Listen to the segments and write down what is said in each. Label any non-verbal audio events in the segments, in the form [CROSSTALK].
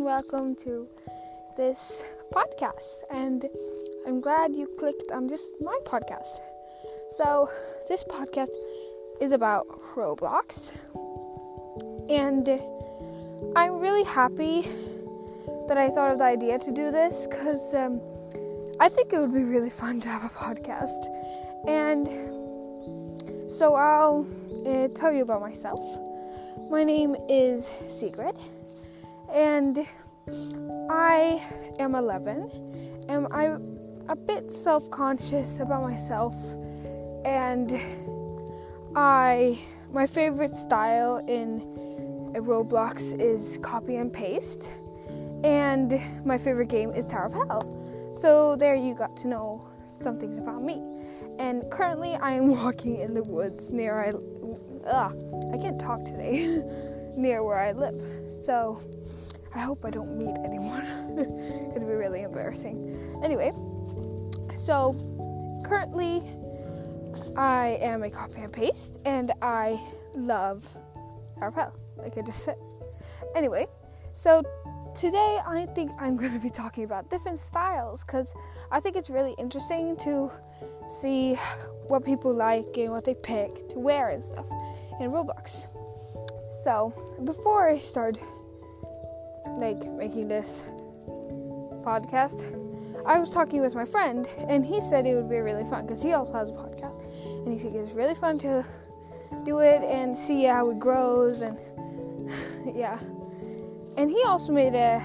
and welcome to this podcast. And I'm glad you clicked on just my podcast. So, this podcast is about Roblox, and I'm really happy that I thought of the idea to do this because um, I think it would be really fun to have a podcast. And so, I'll uh, tell you about myself. My name is Sigrid, and I am 11, and I'm a bit self conscious about myself, and I my favorite style in Roblox is copy and paste, and my favorite game is Tower of Hell. So, there you got to know some things about me. And currently, I am [LAUGHS] walking in the woods near I ugh, I can't talk today, [LAUGHS] near where I live. So I hope I don't meet anyone. [LAUGHS] It'd be really embarrassing. Anyway, so currently I am a copy and paste, and I love Arpel, like I just said. Anyway, so today I think I'm going to be talking about different styles because I think it's really interesting to see what people like and what they pick to wear and stuff in Roblox. So, before I start like making this podcast, I was talking with my friend and he said it would be really fun because he also has a podcast and he thinks it's really fun to do it and see how it grows and [SIGHS] yeah. And he also made a,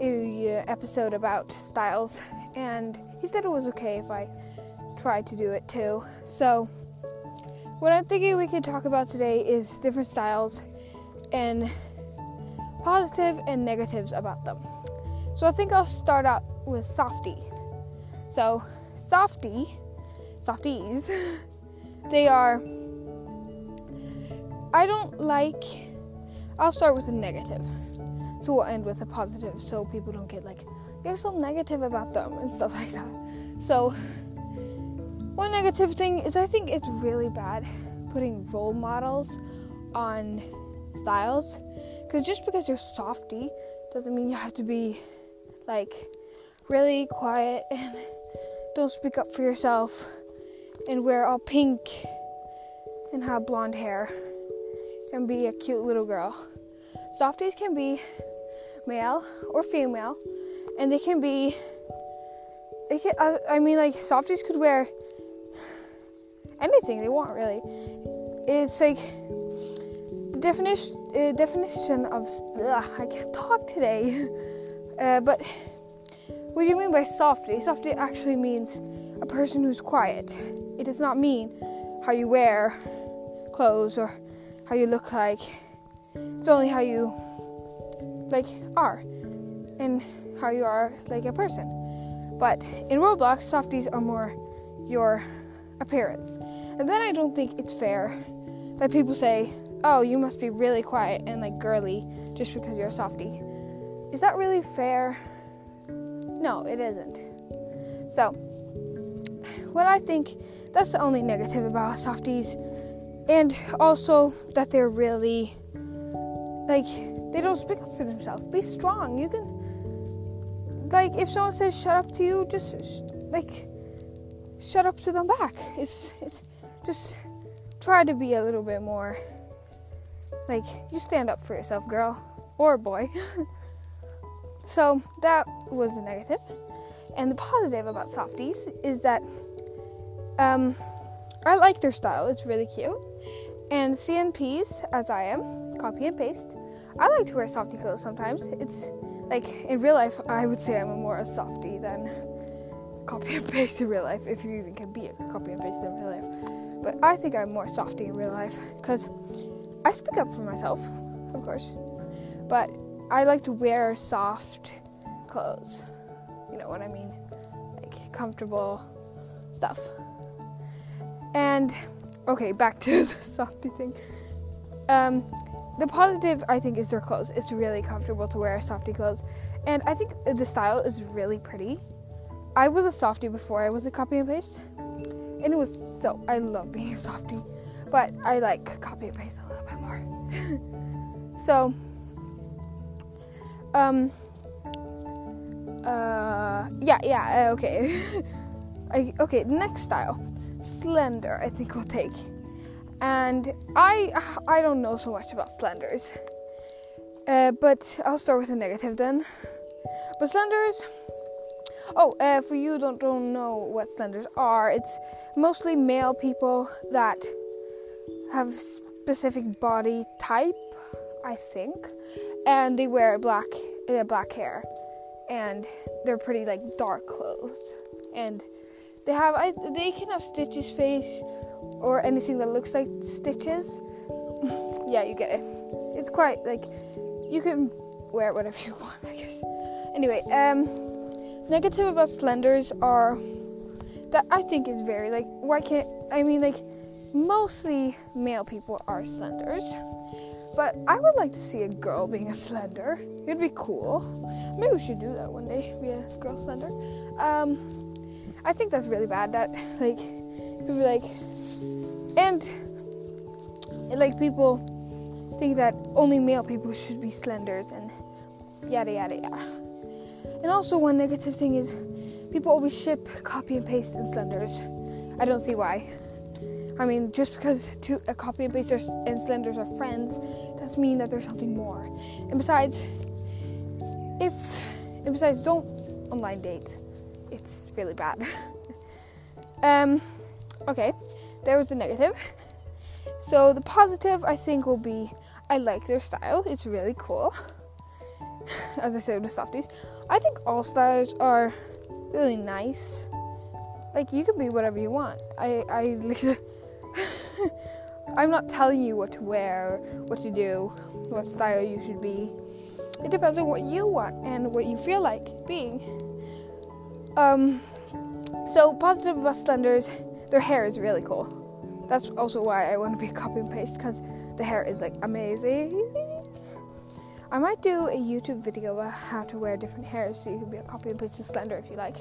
a uh, episode about styles and he said it was okay if I tried to do it too. So, what I'm thinking we could talk about today is different styles and positive and negatives about them. So, I think I'll start out with softy. So, softy, softies, [LAUGHS] they are. I don't like. I'll start with a negative. So, we'll end with a positive so people don't get like you're so negative about them and stuff like that. So, one negative thing is I think it's really bad putting role models on styles because just because you're softy doesn't mean you have to be like really quiet and don't speak up for yourself and wear all pink and have blonde hair and be a cute little girl. Softies can be male or female and they can be they can I, I mean like softies could wear anything they want really it's like definition uh, definition of ugh, i can't talk today [LAUGHS] uh, but what do you mean by softy softy actually means a person who's quiet it does not mean how you wear clothes or how you look like it's only how you like are and how you are like a person. But in Roblox, softies are more your appearance. And then I don't think it's fair that people say, oh, you must be really quiet and like girly just because you're a softie. Is that really fair? No, it isn't. So, what I think that's the only negative about softies, and also that they're really like they don't speak up for themselves. Be strong. You can like if someone says shut up to you, just like shut up to them back. It's it's just try to be a little bit more like you stand up for yourself, girl or boy. [LAUGHS] so that was the negative. And the positive about softies is that um, I like their style. It's really cute. And CNPs, as I am, copy and paste. I like to wear softy clothes sometimes. It's like in real life, I would say I'm more a softy than copy and paste in real life, if you even can be a copy and paste in real life. But I think I'm more softy in real life because I speak up for myself, of course. But I like to wear soft clothes. You know what I mean? Like comfortable stuff. And okay, back [LAUGHS] to the softy thing. Um, the positive I think is their clothes. It's really comfortable to wear softy clothes, and I think the style is really pretty. I was a softy before I was a copy and paste, and it was so I love being a softy, but I like copy and paste a little. [LAUGHS] so Um. Uh. Yeah. Yeah. uh, Okay. [LAUGHS] I, okay. Next style, slender. I think we'll take. And I I don't know so much about slenders. Uh, but I'll start with a negative then. But slenders. Oh, uh, for you don't don't know what slenders are, it's mostly male people that have specific body type, I think, and they wear black uh, black hair, and they're pretty like dark clothes, and they have I they can have Stitch's face or anything that looks like Stitches. [LAUGHS] yeah, you get it. It's quite like you can wear it whatever you want, I guess. Anyway, um, negative about slenders are that I think is very like why can't I mean like mostly male people are slenders, but I would like to see a girl being a slender. It'd be cool. Maybe we should do that one day. Be a girl slender. Um, I think that's really bad. That like people like, and like people think that only male people should be slenders and yada yada yada. And also one negative thing is people always ship copy and paste and slenders. I don't see why. I mean, just because two, a copy and paste and slenders are friends doesn't mean that there's something more. And besides, if and besides, don't online date. It's really bad. [LAUGHS] um, okay, there was the negative. So the positive, I think, will be I like their style. It's really cool. [LAUGHS] As I said with softies, I think all styles are really nice. Like you can be whatever you want. I I [LAUGHS] I'm not telling you what to wear, what to do, what style you should be. It depends on what you want and what you feel like being. Um, so positive about Slenders, their hair is really cool. That's also why I want to be a [LAUGHS] copy and paste because the hair is like amazing. I might do a YouTube video about how to wear different hairs so you can be a copy and paste slender if you like.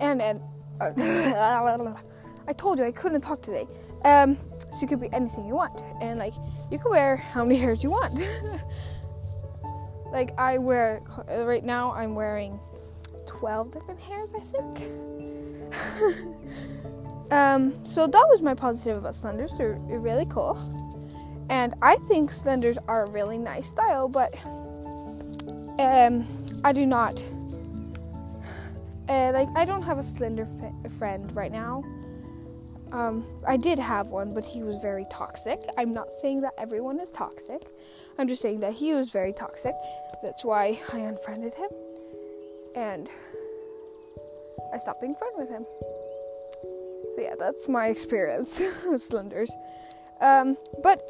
And and uh, [LAUGHS] I told you I couldn't talk today. Um, so you could be anything you want, and like you can wear how many [LAUGHS] hairs you want. [LAUGHS] like I wear right now, I'm wearing twelve different hairs, I think. [LAUGHS] um, so that was my positive about slenders. They're, they're really cool, and I think slenders are a really nice style. But um, I do not. [SIGHS] Uh, like I don't have a slender f- friend right now. Um, I did have one, but he was very toxic. I'm not saying that everyone is toxic. I'm just saying that he was very toxic. That's why I unfriended him. And I stopped being friends with him. So yeah, that's my experience [LAUGHS] with slenders. Um, but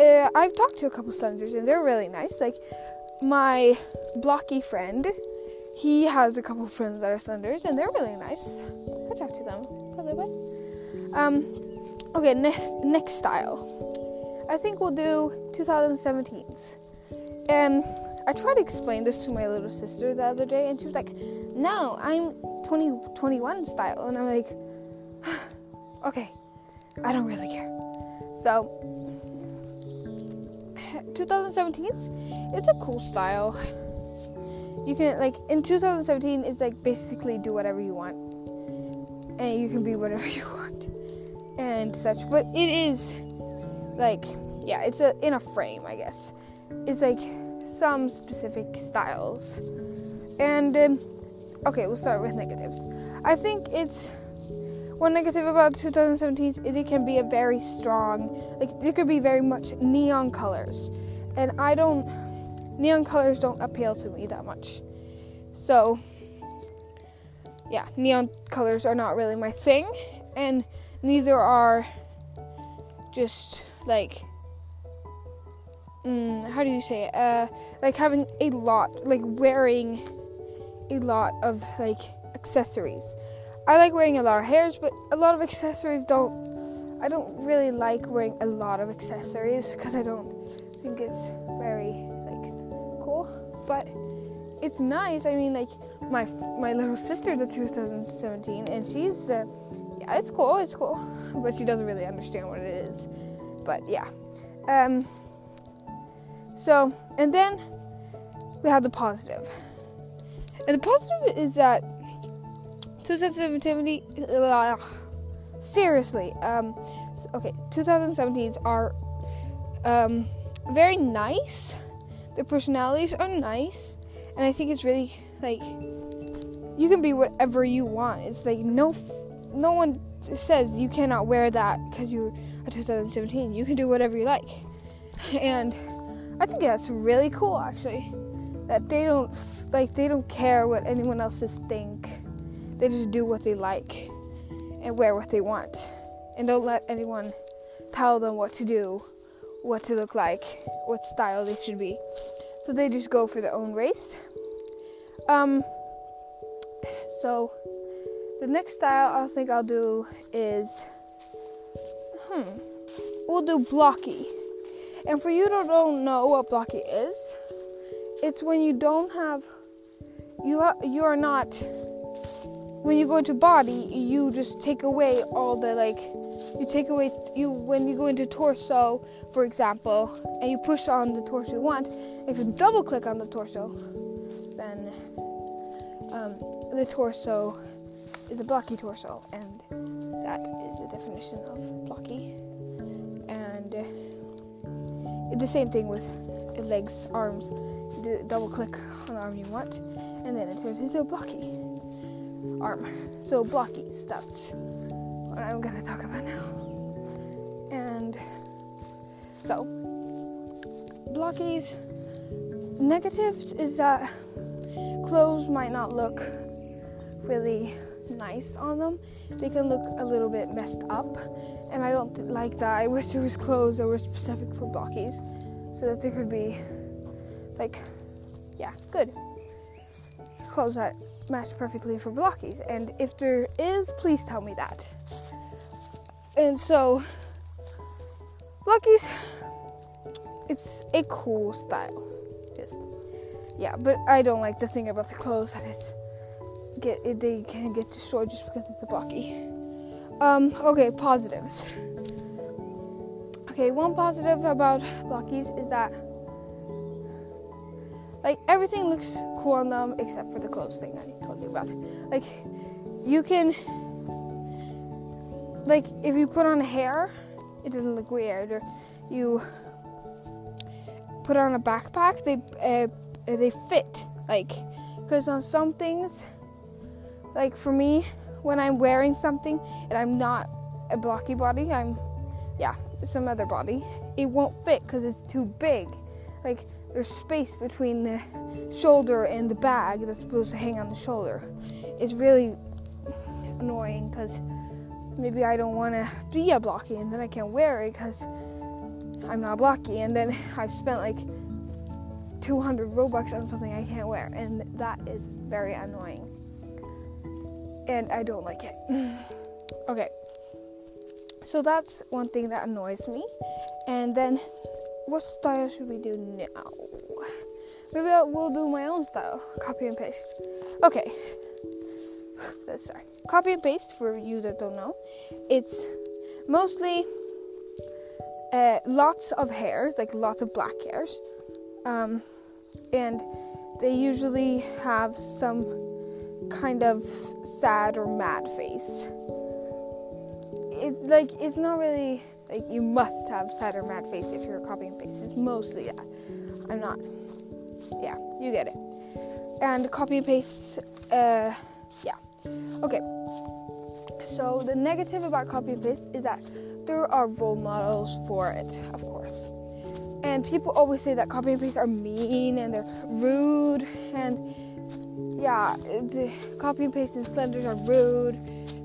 uh, I've talked to a couple slenders and they're really nice. Like my blocky friend, he has a couple friends that are slenders and they're really nice. I talk to them. Um, okay, next style. I think we'll do 2017's. And um, I tried to explain this to my little sister the other day, and she was like, "No, I'm 2021 style," and I'm like, [SIGHS] "Okay, I don't really care." So, [SIGHS] 2017's it's a cool style. You can like in 2017, it's like basically do whatever you want, and you can be whatever [LAUGHS] you want and such. But it is like yeah, it's a in a frame, I guess. It's like some specific styles. And um, okay, we'll start with negatives. I think it's one negative about 2017 is it can be a very strong, like it could be very much neon colors, and I don't neon colors don't appeal to me that much. So yeah, neon colors are not really my thing, and neither are just like mm, how do you say it? Uh, like having a lot, like wearing a lot of like accessories. I like wearing a lot of hairs, but a lot of accessories don't. I don't really like wearing a lot of accessories because I don't think it's very like cool. But it's nice. I mean, like my my little sister's a 2017, and she's uh, it's cool, it's cool. But she doesn't really understand what it is. But yeah. Um, so, and then we have the positive. And the positive is that 2017, uh, seriously, um, okay, 2017s are um, very nice. Their personalities are nice, and I think it's really like you can be whatever you want. It's like no, no one says you cannot wear that because you're a 2017. You can do whatever you like, and I think that's really cool actually. That they don't like they don't care what anyone else's think. They just do what they like and wear what they want, and don't let anyone tell them what to do, what to look like, what style they should be. So they just go for their own race. Um. So the next style I think I'll do is, hmm, we'll do blocky. And for you that don't know what blocky is, it's when you don't have, you ha- you are not. When you go into body, you just take away all the like, you take away you when you go into torso, for example, and you push on the torso you want. If you double click on the torso, then um, the torso is a blocky torso, and that is the definition of blocky. And uh, the same thing with legs, arms. Double click on the arm you want, and then it turns into a blocky arm. So blockies, that's what I'm gonna talk about now. And so blockies negatives is that clothes might not look really nice on them. They can look a little bit messed up, and I don't th- like that. I wish there was clothes that were specific for blockies, so that there could be, like, yeah, good clothes that match perfectly for blockies. And if there is, please tell me that. And so, blockies, it's a cool style. Just yeah, but I don't like the thing about the clothes that it's get they can get destroyed just because it's a blocky. Um, okay, positives. Okay, one positive about blockies is that like everything looks cool on them except for the clothes thing I told you about. Like you can like if you put on hair, it doesn't look weird. Or you put on a backpack, they uh, they fit like because on some things like for me when i'm wearing something and i'm not a blocky body i'm yeah some other body it won't fit because it's too big. Like there's space between the shoulder and the bag that's supposed to hang on the shoulder. It's really annoying because maybe i don't want to be a blocky and then i can't wear it because i'm not blocky. And then i've spent like 200 robux on something i can't wear and that is very annoying and I don't like it. [LAUGHS] okay, so that's one thing that annoys me. And then, what style should we do now? Maybe I will do my own style, copy and paste. Okay, [SIGHS] let's start. Copy and paste for you that don't know. It's mostly uh, lots of hairs, like lots of black hairs, um, and they usually have some kind of sad or mad face. It's like it's not really like you must have sad or mad face if you're copying paste. It's mostly that. I'm not. Yeah, you get it. And copy and paste. Uh, yeah. Okay. So the negative about copy and paste is that there are role models for it, of course. And people always say that copy and paste are mean and they're rude and yeah, the copy and paste and slenders are rude.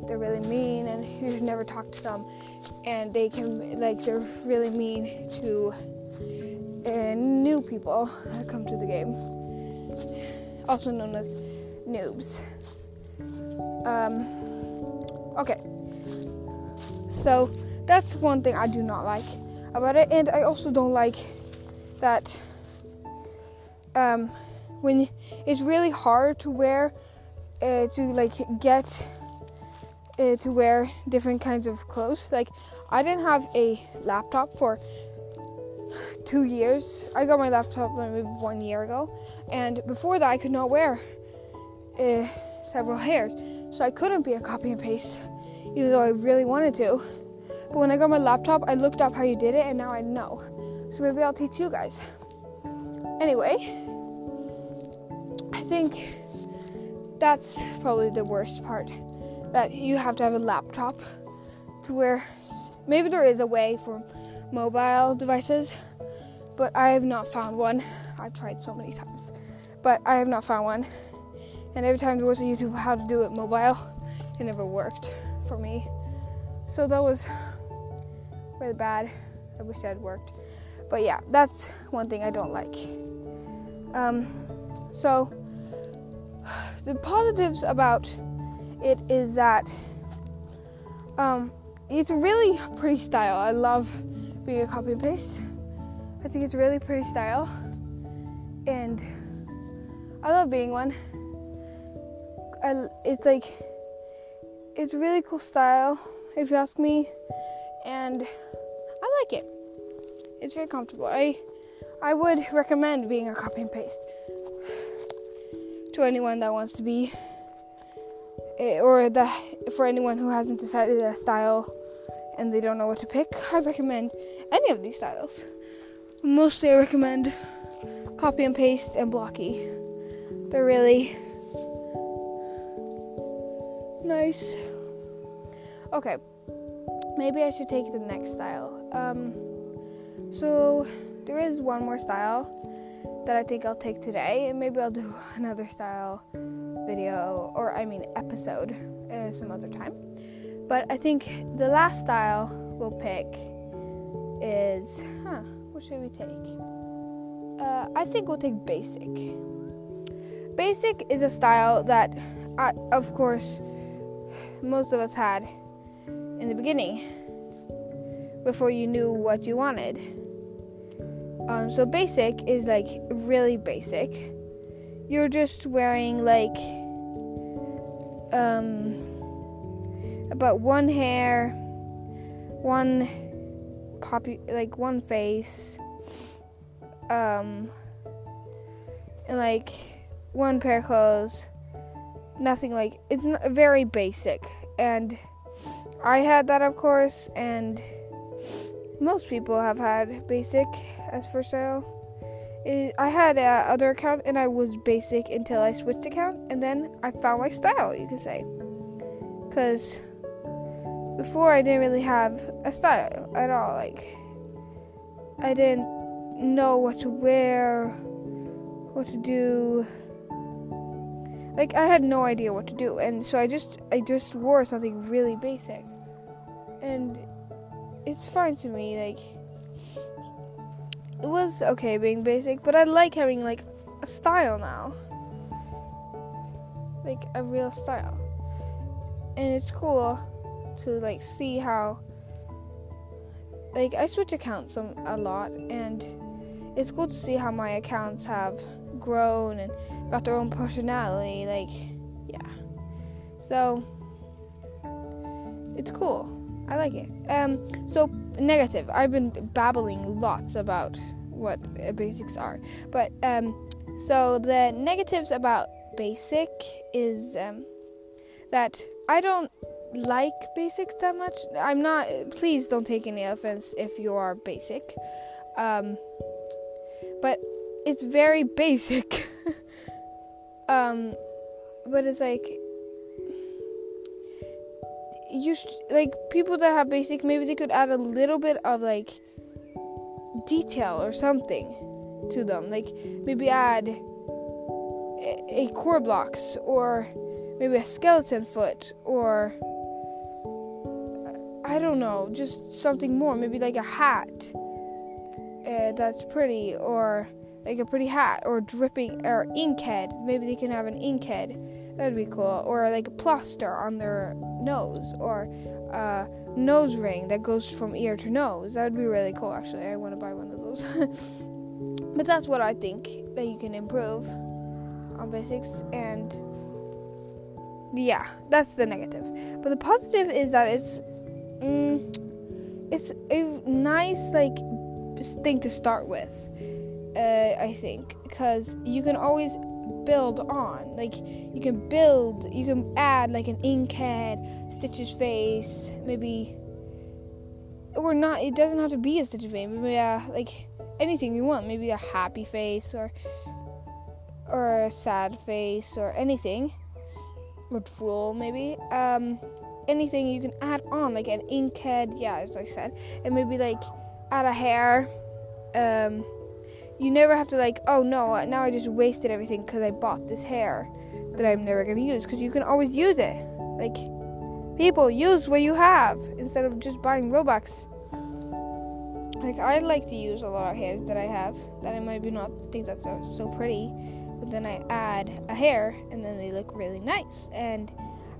They're really mean, and you should never talk to them. And they can like they're really mean to uh, new people that come to the game, also known as noobs. Um, okay, so that's one thing I do not like about it, and I also don't like that. Um, when it's really hard to wear uh, to like get uh, to wear different kinds of clothes like i didn't have a laptop for [SIGHS] two years i got my laptop maybe one year ago And before that, I could not wear uh, several hairs, so I couldn't be a copy and paste, even though I really wanted to. But when I got my laptop, I looked up how you did it, and now I know. So maybe I'll teach you guys. Anyway, I think that's probably the worst part that you have to have a laptop to where maybe there is a way for mobile devices, but I have not found one. I've tried so many times, but I have not found one. And every time there was a YouTube how to do it mobile, it never worked for me. So that was really bad. I wish that had worked. But yeah, that's one thing I don't like. Um, so the positives about it is that um, it's really pretty style. I love being a copy and paste. I think it's really pretty style, and I love being one. I, it's like it's really cool style, if you ask me, and I like it. It's very comfortable. I I would recommend being a copy and paste to anyone that wants to be, eh, or that for anyone who hasn't decided a style and they don't know what to pick. I recommend any of these styles. Mostly, I recommend copy and paste and blocky. They're really nice. Okay, maybe I should take the next style. Um, so there is one more style that I think I'll take today, and maybe I'll do [LAUGHS] another style video or I mean episode uh, some other time. But I think the last style we'll pick is huh, what should we take? Uh, I think we'll take basic. Basic is a style that, I, of course, most of us had in the beginning before you knew what you wanted. Um, so basic is like really basic. You're just wearing like um, about one hair, one poppy like one face, um, and like one pair of clothes. Nothing like it's very basic, and I had that of course, and most people have had basic as for style. It, I had a other account and I was basic until I switched account, and then I found my style, you could say. Because before I didn't really have a style at all. Like, I didn't know what to wear, what to do. Like, I had no idea what to do, and so I just I just wore something really basic, and it's fine to me. Like it was okay being basic, but I like having like a style now. Like a real style. And it's cool to like see how like I switch accounts a, a lot and it's cool to see how my accounts have grown and got their own personality like yeah. So it's cool. I like it. Um, so negative. I've been babbling lots about what uh, basics are, but um, so the negatives about basic is um, that I don't like basics that much. I'm not. Please don't take any offense if you are basic, um, but it's very [LAUGHS] basic. um, but it's like you sh- like people that have basic maybe they could add a little bit of like detail or something to them like maybe add a, a Korblox or maybe a skeleton foot or I don't know, just something more, maybe like a hat uh, that's pretty, or like a pretty hat, or dripping, or ink head. Maybe they can have an ink head That'd be cool. Or like a plaster on their nose, or a nose ring that goes from ear to nose. That would be really cool. Actually, I want to buy one of those. [LAUGHS] but that's what I think that you can improve on basics, and yeah, that's the negative. But the positive is that it's mm, it's a nice like thing to start with. uh, I think, because you can always build on. Like you can build, you can add like an inkhead, Stitch's face, maybe, or not. It doesn't have to be a Stitch's face. Maybe uh, like anything you want. Maybe a happy face or or a sad face or anything. Or drool maybe. Um, anything you can add on, like an inkhead. Yeah, as I said, and maybe like add a hair. Um, you never have to like, oh no, now I just wasted everything because I bought this hair that I'm never gonna use. Because you can always use it. Like, people use what you have instead of just buying Robux. Like I like to use a lot of hairs that I have that I might be not think that's so, so pretty, but then I add a hair and then they look really nice. And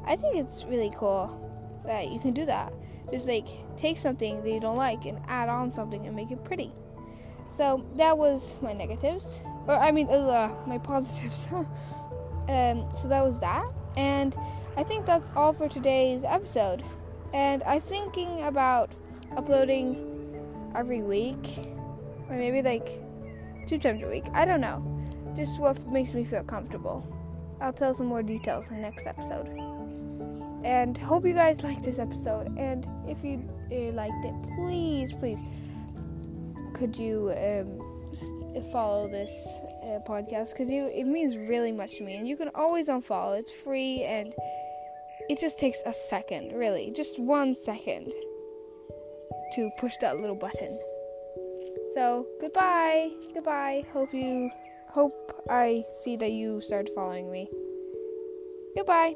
I think it's really cool that you can do that. Just like take something that you don't like and add on something and make it pretty. So that was my negatives, or I mean, uh, my positives. [LAUGHS] um, so that was that, and I think that's all for today's episode. And I'm thinking about uploading every week, or maybe like two times a week. I don't know. Just what makes me feel comfortable. I'll tell some more details in the next episode. And hope you guys liked this episode. And if you uh, liked it, please, please could you um, follow this uh, podcast? Because it means really much to me and you can always unfollow. It's free and it just takes a second really just one second to push that little button. So goodbye goodbye. Hope you hope i see that you start following me. Goodbye